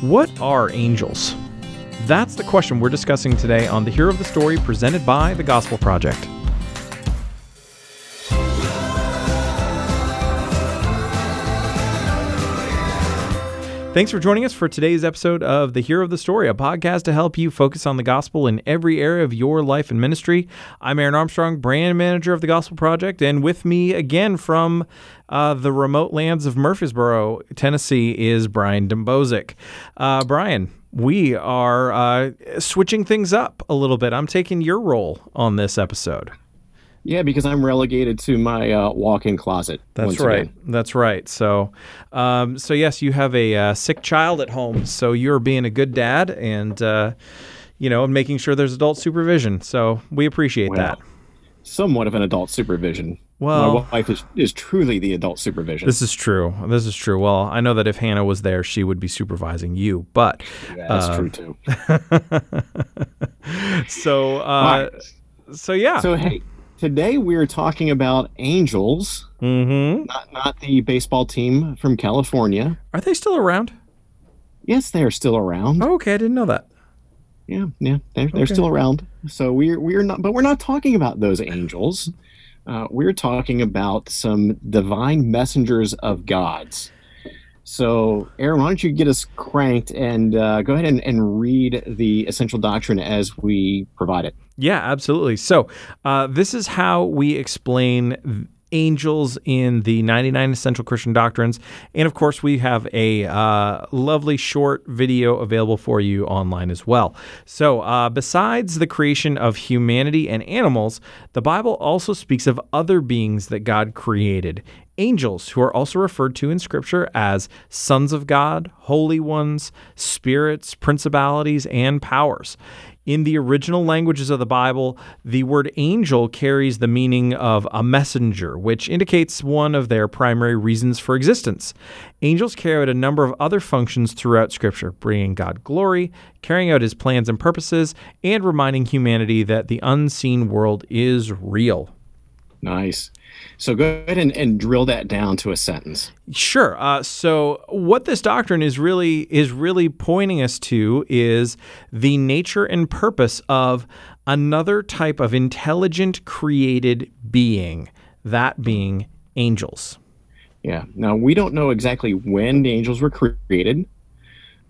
What are angels? That's the question we're discussing today on the Hero of the Story presented by the Gospel Project. Thanks for joining us for today's episode of The Hero of the Story, a podcast to help you focus on the gospel in every area of your life and ministry. I'm Aaron Armstrong, brand manager of the Gospel Project, and with me again from uh, the remote lands of Murfreesboro, Tennessee, is Brian Dembowczyk. Uh, Brian, we are uh, switching things up a little bit. I'm taking your role on this episode. Yeah, because I'm relegated to my uh, walk-in closet. That's right. Again. That's right. So, um, so yes, you have a uh, sick child at home, so you're being a good dad and uh, you know making sure there's adult supervision. So we appreciate well, that. Somewhat of an adult supervision. Well, my wife is, is truly the adult supervision. This is true. This is true. Well, I know that if Hannah was there, she would be supervising you, but yeah, that's uh, true too. so, uh, right. so yeah. So hey, today we're talking about Angels, mm-hmm. not not the baseball team from California. Are they still around? Yes, they are still around. Oh, okay, I didn't know that. Yeah, yeah, they're, they're still around. So we're we're not, but we're not talking about those angels. Uh, we're talking about some divine messengers of gods. So, Aaron, why don't you get us cranked and uh, go ahead and, and read the essential doctrine as we provide it? Yeah, absolutely. So, uh, this is how we explain angels in the 99 essential Christian doctrines. And of course, we have a uh, lovely short video available for you online as well. So, uh, besides the creation of humanity and animals, the Bible also speaks of other beings that God created. Angels, who are also referred to in Scripture as sons of God, holy ones, spirits, principalities, and powers. In the original languages of the Bible, the word angel carries the meaning of a messenger, which indicates one of their primary reasons for existence. Angels carry out a number of other functions throughout Scripture, bringing God glory, carrying out his plans and purposes, and reminding humanity that the unseen world is real. Nice. So go ahead and, and drill that down to a sentence. Sure. Uh, so what this doctrine is really is really pointing us to is the nature and purpose of another type of intelligent created being, that being angels. Yeah. Now we don't know exactly when the angels were created.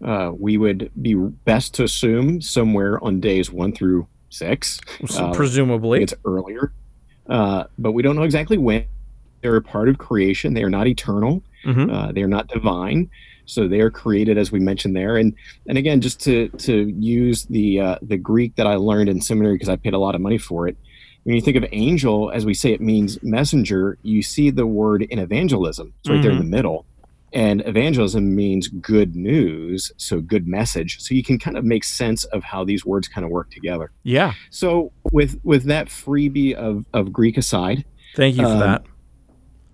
Uh, we would be best to assume somewhere on days one through six. Uh, presumably, it's earlier. Uh, but we don't know exactly when. They're a part of creation. They are not eternal. Mm-hmm. Uh, they are not divine. So they are created, as we mentioned there. And and again, just to to use the uh, the Greek that I learned in seminary because I paid a lot of money for it. When you think of angel, as we say, it means messenger. You see the word in evangelism. It's right mm-hmm. there in the middle. And evangelism means good news, so good message. So you can kind of make sense of how these words kind of work together. Yeah. So with with that freebie of, of Greek aside, thank you for um, that.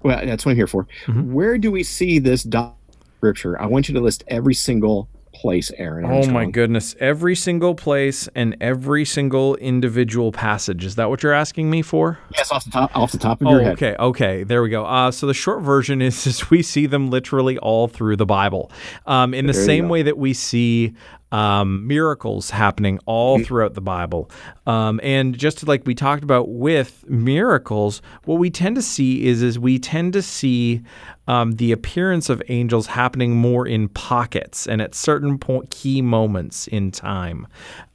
Well, that's what I'm here for. Mm-hmm. Where do we see this doc- scripture? I want you to list every single place, Aaron. Oh my goodness. Every single place and every single individual passage. Is that what you're asking me for? Yes, off the top off the top of oh, your head. Okay, okay. There we go. Uh, so the short version is, is we see them literally all through the Bible. Um, in the same way that we see um, miracles happening all mm-hmm. throughout the Bible. Um, and just like we talked about with miracles, what we tend to see is is we tend to see um, the appearance of angels happening more in pockets and at certain key moments in time.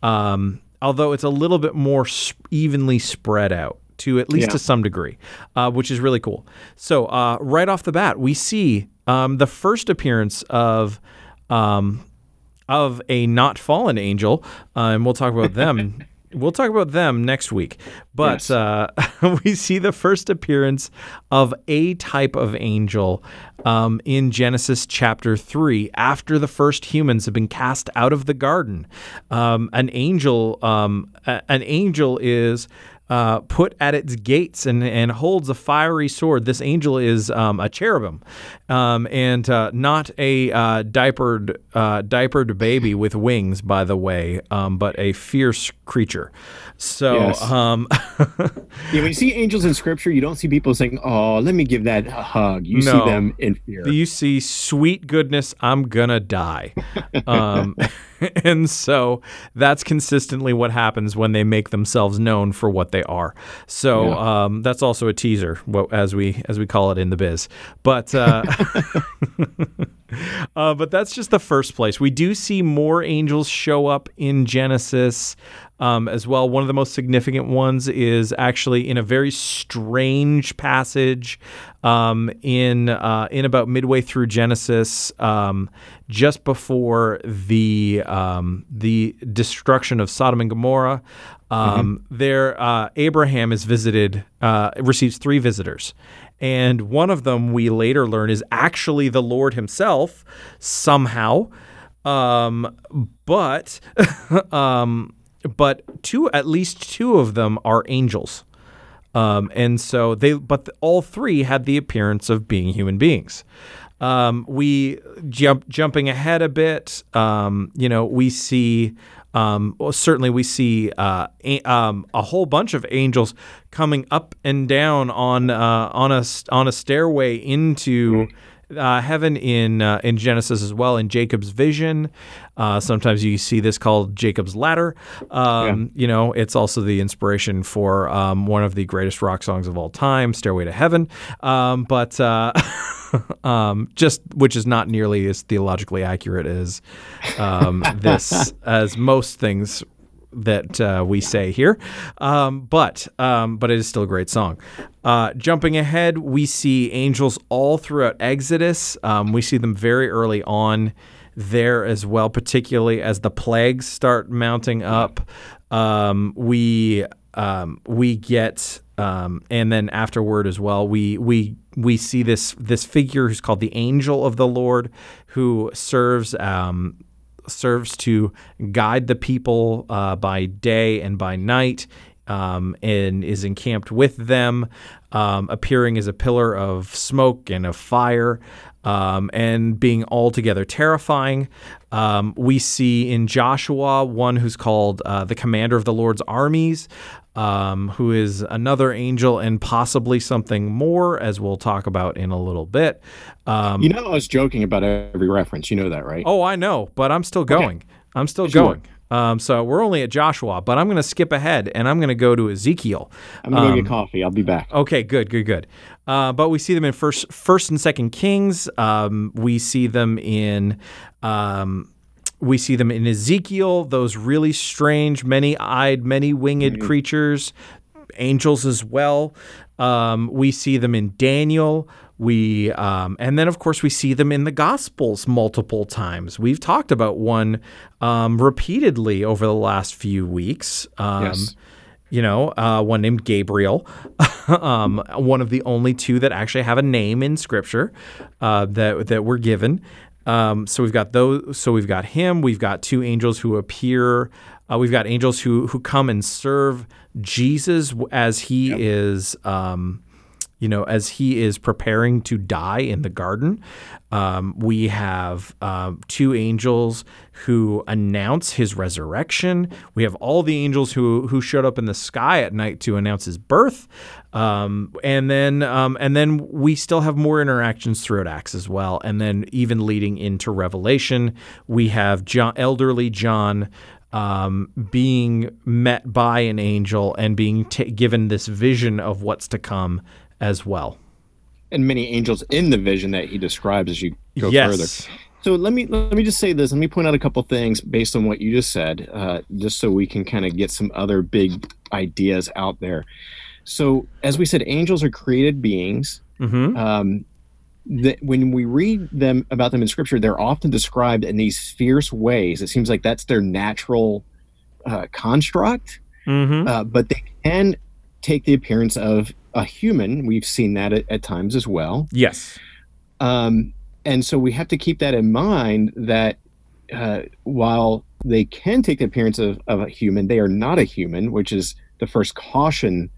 Um, although it's a little bit more evenly spread out to at least yeah. to some degree, uh, which is really cool. So uh, right off the bat, we see um, the first appearance of um, of a not fallen angel, uh, and we'll talk about them. we'll talk about them next week. But yes. uh, we see the first appearance of a type of angel um, in Genesis chapter 3 after the first humans have been cast out of the garden. Um, an angel, um, a- an angel is uh, put at its gates and, and holds a fiery sword. This angel is um, a cherubim um, and uh, not a uh, diapered uh, diapered baby with wings, by the way, um, but a fierce creature. So, yes. um, yeah, when you see angels in scripture, you don't see people saying, "Oh, let me give that a hug." You no, see them in fear. You see sweet goodness. I'm gonna die, um, and so that's consistently what happens when they make themselves known for what they are. So yeah. um, that's also a teaser, as we as we call it in the biz. But uh, uh, but that's just the first place. We do see more angels show up in Genesis um, as well. One of the most significant ones is actually in a very strange passage um, in uh, in about midway through Genesis, um, just before the um, the destruction of Sodom and Gomorrah. Um, mm-hmm. There, uh, Abraham is visited, uh, receives three visitors, and one of them we later learn is actually the Lord Himself somehow. Um, but um, but two, at least two of them are angels. Um, and so they, but all three had the appearance of being human beings. Um, we jump jumping ahead a bit. Um, you know, we see um, well, certainly we see uh, a, um, a, whole bunch of angels coming up and down on uh, on a on a stairway into uh, heaven in uh, in Genesis as well in Jacob's vision. Uh, sometimes you see this called Jacob's ladder. Um, yeah. You know, it's also the inspiration for um, one of the greatest rock songs of all time, "Stairway to Heaven." Um, but uh, um, just which is not nearly as theologically accurate as um, this, as most things that uh, we say here, um, but um, but it is still a great song. Uh, jumping ahead, we see angels all throughout Exodus. Um, we see them very early on there as well, particularly as the plagues start mounting up. Um, we um, we get um, and then afterward as well, we we we see this this figure who's called the angel of the Lord, who serves um, serves to guide the people uh, by day and by night. Um, and is encamped with them, um, appearing as a pillar of smoke and of fire, um, and being altogether terrifying. Um, we see in Joshua one who's called uh, the commander of the Lord's armies, um, who is another angel and possibly something more, as we'll talk about in a little bit. Um, you know, I was joking about every reference. You know that, right? Oh, I know, but I'm still going. Okay. I'm still sure. going. Um, so we're only at Joshua, but I'm going to skip ahead and I'm going to go to Ezekiel. I'm going to um, go get coffee. I'll be back. Okay, good, good, good. Uh, but we see them in first, first and second Kings. Um, we see them in um, we see them in Ezekiel, those really strange, many eyed, many winged mm-hmm. creatures, angels as well. Um, we see them in Daniel. We um, and then of course we see them in the Gospels multiple times. We've talked about one um, repeatedly over the last few weeks. Um, yes. You know, uh, one named Gabriel, um, one of the only two that actually have a name in Scripture uh, that that were given. Um, so we've got those. So we've got him. We've got two angels who appear. Uh, we've got angels who who come and serve Jesus as he yep. is. Um, you know, as he is preparing to die in the garden, um, we have uh, two angels who announce his resurrection. We have all the angels who who showed up in the sky at night to announce his birth, um, and then um, and then we still have more interactions throughout Acts as well, and then even leading into Revelation, we have John, elderly John um, being met by an angel and being t- given this vision of what's to come as well. And many angels in the vision that he describes as you go yes. further. So let me let me just say this. Let me point out a couple things based on what you just said, uh, just so we can kind of get some other big ideas out there. So as we said, angels are created beings. Mm-hmm. Um, that when we read them about them in Scripture, they're often described in these fierce ways. It seems like that's their natural uh, construct, mm-hmm. uh, but they can take the appearance of a human. We've seen that at, at times as well. Yes. Um, and so we have to keep that in mind that uh, while they can take the appearance of, of a human, they are not a human, which is the first caution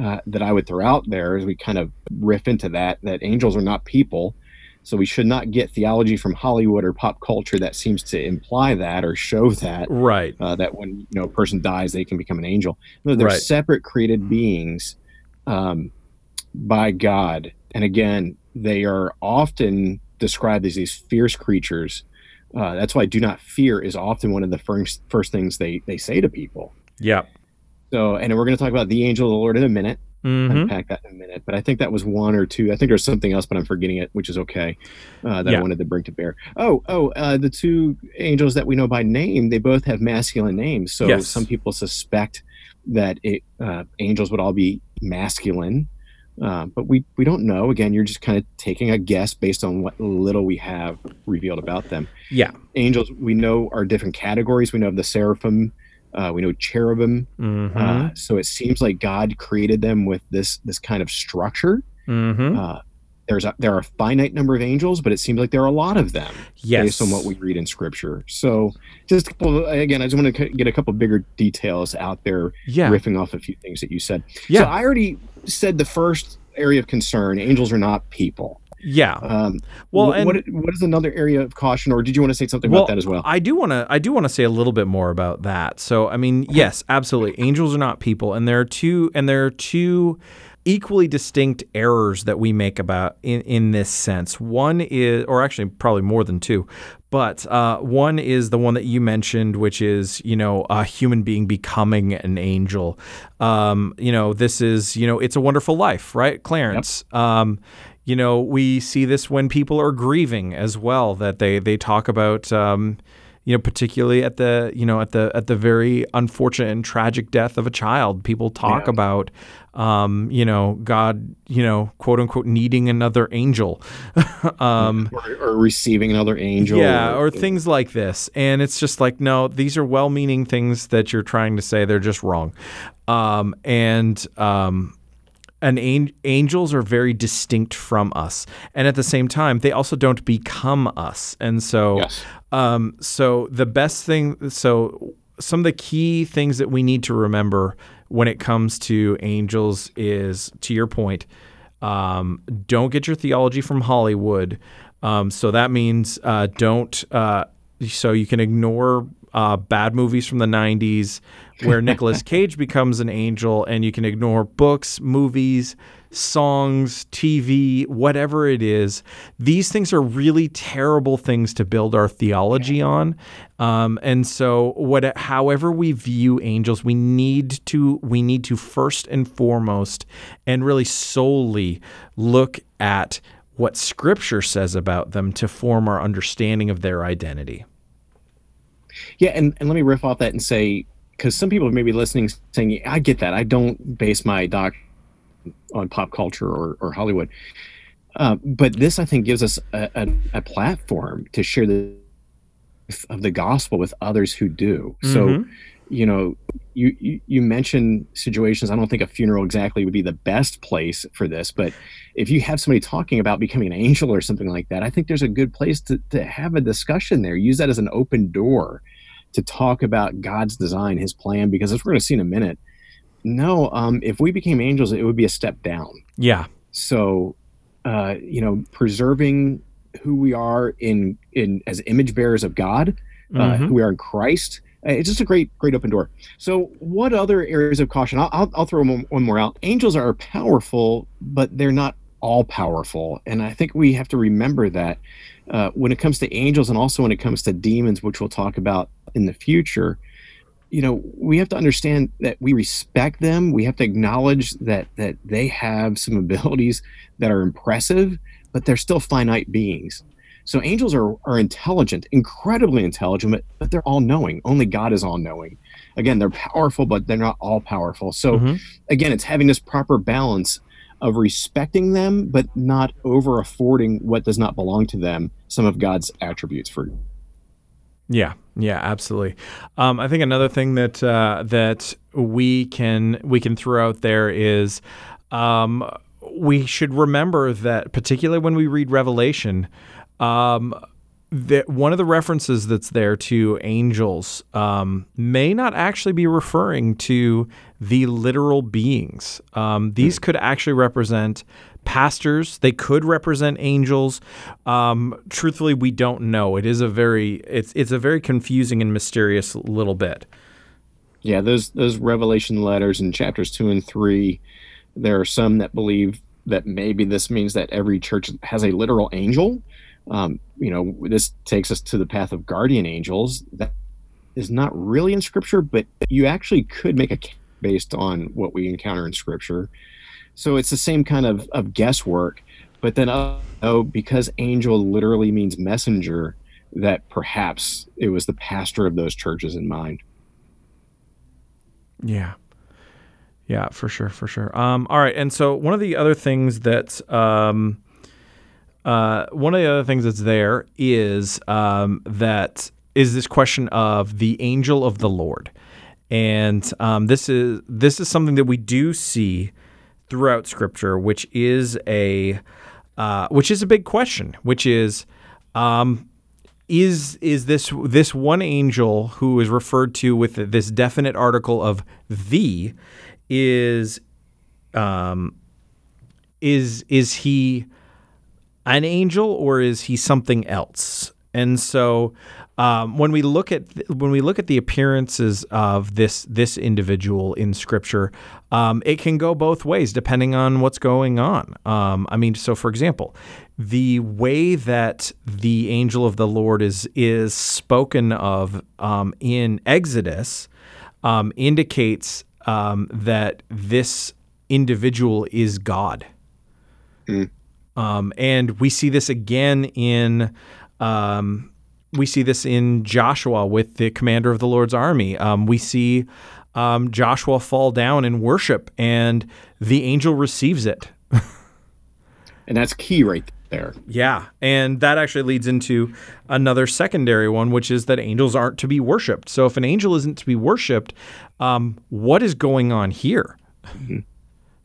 uh, that I would throw out there as we kind of riff into that that angels are not people. So we should not get theology from Hollywood or pop culture that seems to imply that or show that. Right. Uh, that when you know a person dies, they can become an angel. No, they're right. separate created beings um, by God, and again, they are often described as these fierce creatures. Uh, that's why "do not fear" is often one of the first first things they they say to people. Yeah. So, and we're going to talk about the angel of the Lord in a minute. Mm-hmm. Unpack that in a minute, but I think that was one or two. I think there's something else, but I'm forgetting it, which is okay. Uh, that yeah. I wanted to bring to bear. Oh, oh, uh, the two angels that we know by name, they both have masculine names. So yes. some people suspect that it, uh, angels would all be masculine, uh, but we we don't know. Again, you're just kind of taking a guess based on what little we have revealed about them. Yeah, angels we know are different categories. We know of the seraphim uh, we know cherubim. Mm-hmm. Uh, so it seems like God created them with this this kind of structure. Mm-hmm. There's a, there are a finite number of angels, but it seems like there are a lot of them yes. based on what we read in Scripture. So just a couple of, again, I just want to get a couple bigger details out there, yeah. riffing off a few things that you said. Yeah. So I already said the first area of concern: angels are not people. Yeah. Um, well, and, what what is another area of caution, or did you want to say something well, about that as well? I do want to. I do want to say a little bit more about that. So, I mean, yes, absolutely. Angels are not people, and there are two, and there are two equally distinct errors that we make about in, in this sense. One is, or actually probably more than two, but uh, one is the one that you mentioned, which is you know a human being becoming an angel. Um, you know, this is you know it's a wonderful life, right, Clarence? Yep. Um, you know, we see this when people are grieving as well. That they they talk about, um, you know, particularly at the you know at the at the very unfortunate and tragic death of a child. People talk yeah. about, um, you know, God, you know, quote unquote, needing another angel, um, or, or, receiving another angel, yeah, or, or things like this. And it's just like, no, these are well-meaning things that you're trying to say. They're just wrong. Um, and um, and an- angels are very distinct from us, and at the same time, they also don't become us. And so, yes. um, so the best thing, so some of the key things that we need to remember when it comes to angels is, to your point, um, don't get your theology from Hollywood. Um, so that means uh, don't. Uh, so you can ignore uh, bad movies from the 90s where Nicolas Cage becomes an angel, and you can ignore books, movies, songs, TV, whatever it is. These things are really terrible things to build our theology on. Um, and so, what, however we view angels, we need to we need to first and foremost, and really solely look at what Scripture says about them to form our understanding of their identity. Yeah, and, and let me riff off that and say, because some people may be listening saying, I get that. I don't base my doc on pop culture or, or Hollywood. Uh, but this, I think, gives us a, a, a, platform to share the of the gospel with others who do. Mm-hmm. So, you know, you, you, you mentioned situations. I don't think a funeral exactly would be the best place for this, but if you have somebody talking about becoming an angel or something like that, I think there's a good place to, to have a discussion there. Use that as an open door to talk about God's design, His plan, because as we're going to see in a minute, no, um, if we became angels, it would be a step down. Yeah. So, uh, you know, preserving who we are in in as image bearers of God, uh, mm-hmm. who we are in Christ. Uh, it's just a great, great open door. So, what other areas of caution? I'll, I'll, I'll throw one, one more out. Angels are powerful, but they're not all powerful, and I think we have to remember that uh, when it comes to angels and also when it comes to demons, which we'll talk about in the future, you know, we have to understand that we respect them. We have to acknowledge that that they have some abilities that are impressive, but they're still finite beings. So angels are, are intelligent, incredibly intelligent, but they're all knowing. Only God is all knowing. Again, they're powerful, but they're not all powerful. So mm-hmm. again, it's having this proper balance of respecting them, but not over affording what does not belong to them, some of God's attributes for. Yeah, yeah, absolutely. Um, I think another thing that uh, that we can we can throw out there is um, we should remember that particularly when we read Revelation, um, that one of the references that's there to angels um, may not actually be referring to the literal beings. Um, these mm. could actually represent pastors. They could represent angels. Um, truthfully, we don't know. It is a very it's it's a very confusing and mysterious little bit. Yeah, those those Revelation letters in chapters two and three. There are some that believe that maybe this means that every church has a literal angel. Um, you know, this takes us to the path of guardian angels. That is not really in Scripture, but you actually could make a case based on what we encounter in Scripture. So it's the same kind of, of guesswork. But then, oh, because angel literally means messenger, that perhaps it was the pastor of those churches in mind. Yeah. Yeah, for sure, for sure. Um, all right, and so one of the other things that um, uh, one of the other things that's there is um, that is this question of the angel of the Lord, and um, this is this is something that we do see throughout Scripture, which is a uh, which is a big question, which is um, is is this this one angel who is referred to with this definite article of the is um is is he an angel or is he something else? And so um, when we look at th- when we look at the appearances of this this individual in Scripture, um, it can go both ways depending on what's going on. Um, I mean, so for example, the way that the angel of the Lord is is spoken of um, in Exodus um, indicates um, that this individual is God. Mm. Um, and we see this again in um, we see this in Joshua with the commander of the Lord's army. Um, we see um, Joshua fall down and worship, and the angel receives it. and that's key right there. Yeah, and that actually leads into another secondary one, which is that angels aren't to be worshipped. So if an angel isn't to be worshipped, um, what is going on here? Mm-hmm.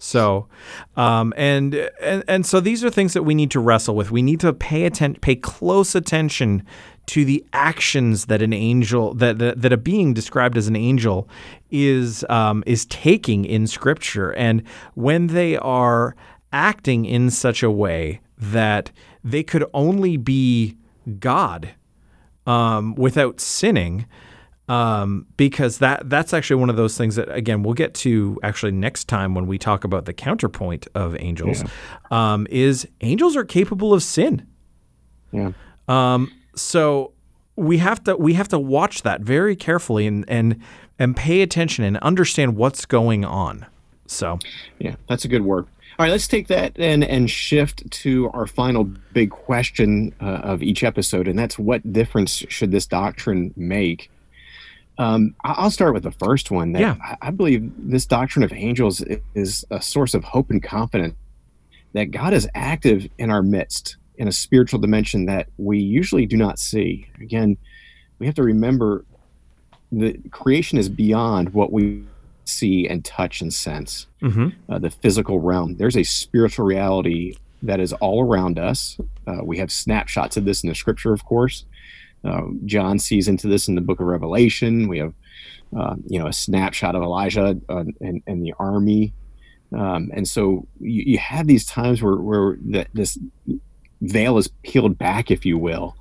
So, um, and, and and so these are things that we need to wrestle with. We need to pay attention, pay close attention to the actions that an angel that that, that a being described as an angel is um, is taking in Scripture, and when they are acting in such a way that they could only be God um, without sinning um, because that that's actually one of those things that again we'll get to actually next time when we talk about the counterpoint of angels yeah. um, is angels are capable of sin. Yeah. Um, so we have to we have to watch that very carefully and and and pay attention and understand what's going on. So yeah, that's a good word. All right, let's take that and and shift to our final big question uh, of each episode, and that's what difference should this doctrine make? Um, I'll start with the first one. That yeah. I believe this doctrine of angels is a source of hope and confidence that God is active in our midst in a spiritual dimension that we usually do not see. Again, we have to remember that creation is beyond what we see and touch and sense. Mm-hmm. Uh, the physical realm. There's a spiritual reality that is all around us. Uh, we have snapshots of this in the scripture, of course. Uh, John sees into this in the book of Revelation. We have, uh, you know, a snapshot of Elijah uh, and, and, the army. Um, and so you, you, have these times where, where the, this veil is peeled back, if you will,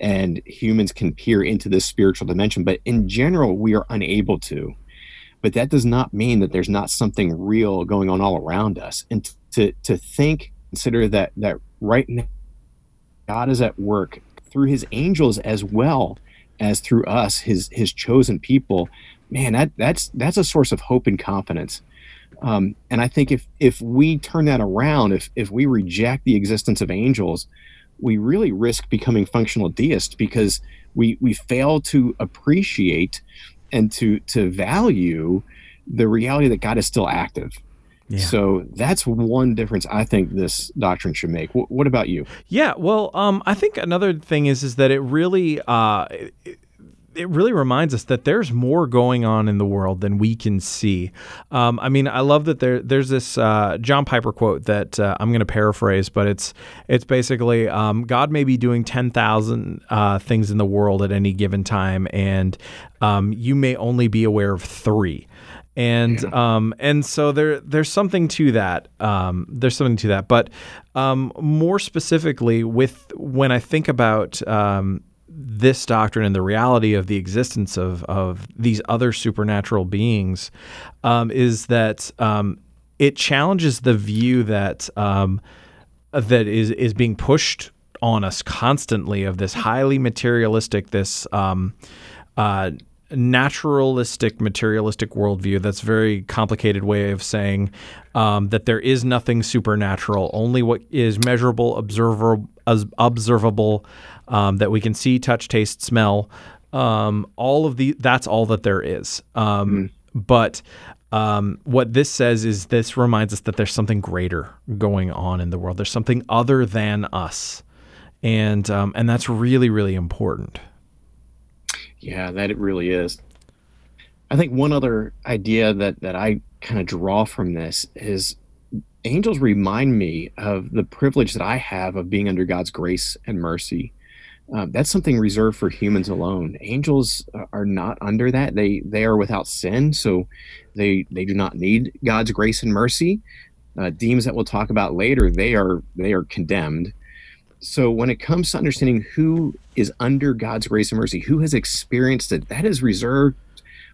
and humans can peer into this spiritual dimension. But in general, we are unable to. But that does not mean that there's not something real going on all around us. And to, to think, consider that, that right now, God is at work through his angels as well as through us, his his chosen people, man, that that's that's a source of hope and confidence. Um, and I think if if we turn that around, if if we reject the existence of angels, we really risk becoming functional deists because we we fail to appreciate and to to value the reality that God is still active yeah. So that's one difference I think this doctrine should make. W- what about you? Yeah, well, um, I think another thing is is that it really uh, it, it really reminds us that there's more going on in the world than we can see. Um, I mean, I love that there there's this uh, John Piper quote that uh, I'm going to paraphrase, but it's it's basically um, God may be doing ten thousand uh, things in the world at any given time, and um, you may only be aware of three and yeah. um, and so there there's something to that. Um, there's something to that, but um, more specifically, with when I think about um, this doctrine and the reality of the existence of of these other supernatural beings, um, is that um, it challenges the view that that is is being pushed on us constantly of this highly materialistic this. Uh, naturalistic, materialistic worldview. That's a very complicated way of saying um, that there is nothing supernatural, only what is measurable, observable, observable um, that we can see, touch, taste, smell. Um, all of the that's all that there is. Mm. But um, what this says is this reminds us that there's something greater going on in the world. There's something other than us, and um, and that's really really important. Yeah, that it really is. I think one other idea that that I kind of draw from this is angels remind me of the privilege that I have of being under God's grace and mercy. Um, that's something reserved for humans alone. Angels are not under that. They they are without sin, so they they do not need God's grace and mercy. Uh, demons that we'll talk about later, they are they are condemned so when it comes to understanding who is under God's grace and mercy, who has experienced it, that is reserved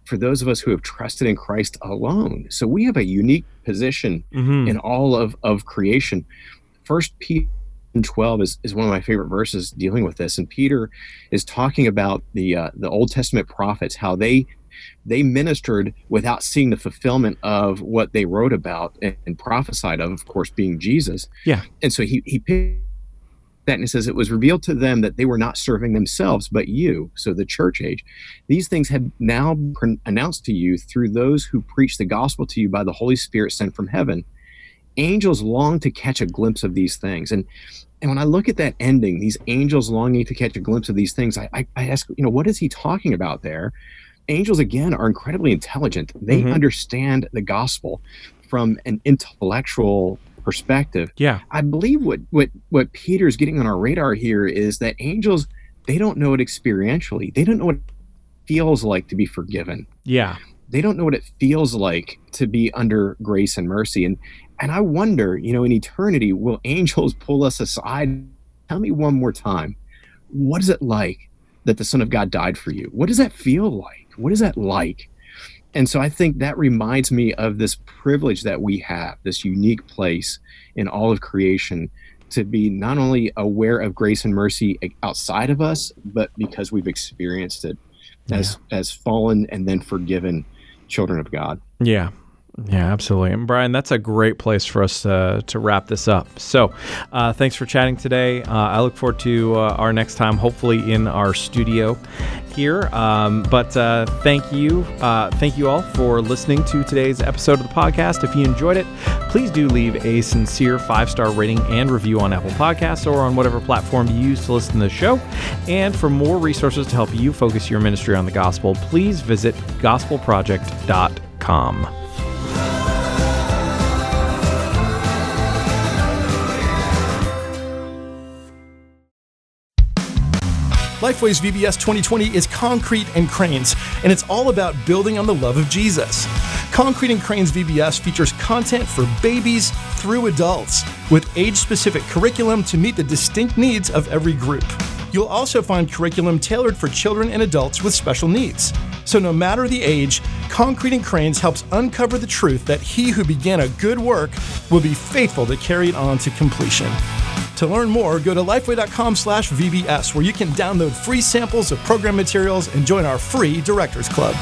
for those of us who have trusted in Christ alone. So we have a unique position mm-hmm. in all of, of creation. First Peter 12 is, is one of my favorite verses dealing with this. And Peter is talking about the uh, the Old Testament prophets, how they they ministered without seeing the fulfillment of what they wrote about and, and prophesied of, of course, being Jesus. Yeah. And so he he picked that and it says it was revealed to them that they were not serving themselves but you. So the church age. These things have now been announced to you through those who preach the gospel to you by the holy spirit sent from heaven. Angels long to catch a glimpse of these things. And and when i look at that ending these angels longing to catch a glimpse of these things i i, I ask you know what is he talking about there? Angels again are incredibly intelligent. They mm-hmm. understand the gospel from an intellectual perspective. Yeah. I believe what what what Peter's getting on our radar here is that angels they don't know it experientially. They don't know what it feels like to be forgiven. Yeah. They don't know what it feels like to be under grace and mercy. And and I wonder, you know, in eternity, will angels pull us aside? Tell me one more time. What is it like that the Son of God died for you? What does that feel like? What is that like? And so I think that reminds me of this privilege that we have, this unique place in all of creation to be not only aware of grace and mercy outside of us, but because we've experienced it yeah. as as fallen and then forgiven children of God. Yeah. Yeah, absolutely. And Brian, that's a great place for us to, to wrap this up. So, uh, thanks for chatting today. Uh, I look forward to uh, our next time, hopefully in our studio here. Um, but uh, thank you, uh, thank you all for listening to today's episode of the podcast. If you enjoyed it, please do leave a sincere five star rating and review on Apple Podcasts or on whatever platform you use to listen to the show. And for more resources to help you focus your ministry on the gospel, please visit gospelproject.com. Lifeway's VBS 2020 is Concrete and Cranes, and it's all about building on the love of Jesus. Concrete and Cranes VBS features content for babies through adults, with age specific curriculum to meet the distinct needs of every group. You'll also find curriculum tailored for children and adults with special needs. So, no matter the age, Concrete and Cranes helps uncover the truth that he who began a good work will be faithful to carry it on to completion. To learn more, go to lifeway.com slash VBS, where you can download free samples of program materials and join our free Directors Club.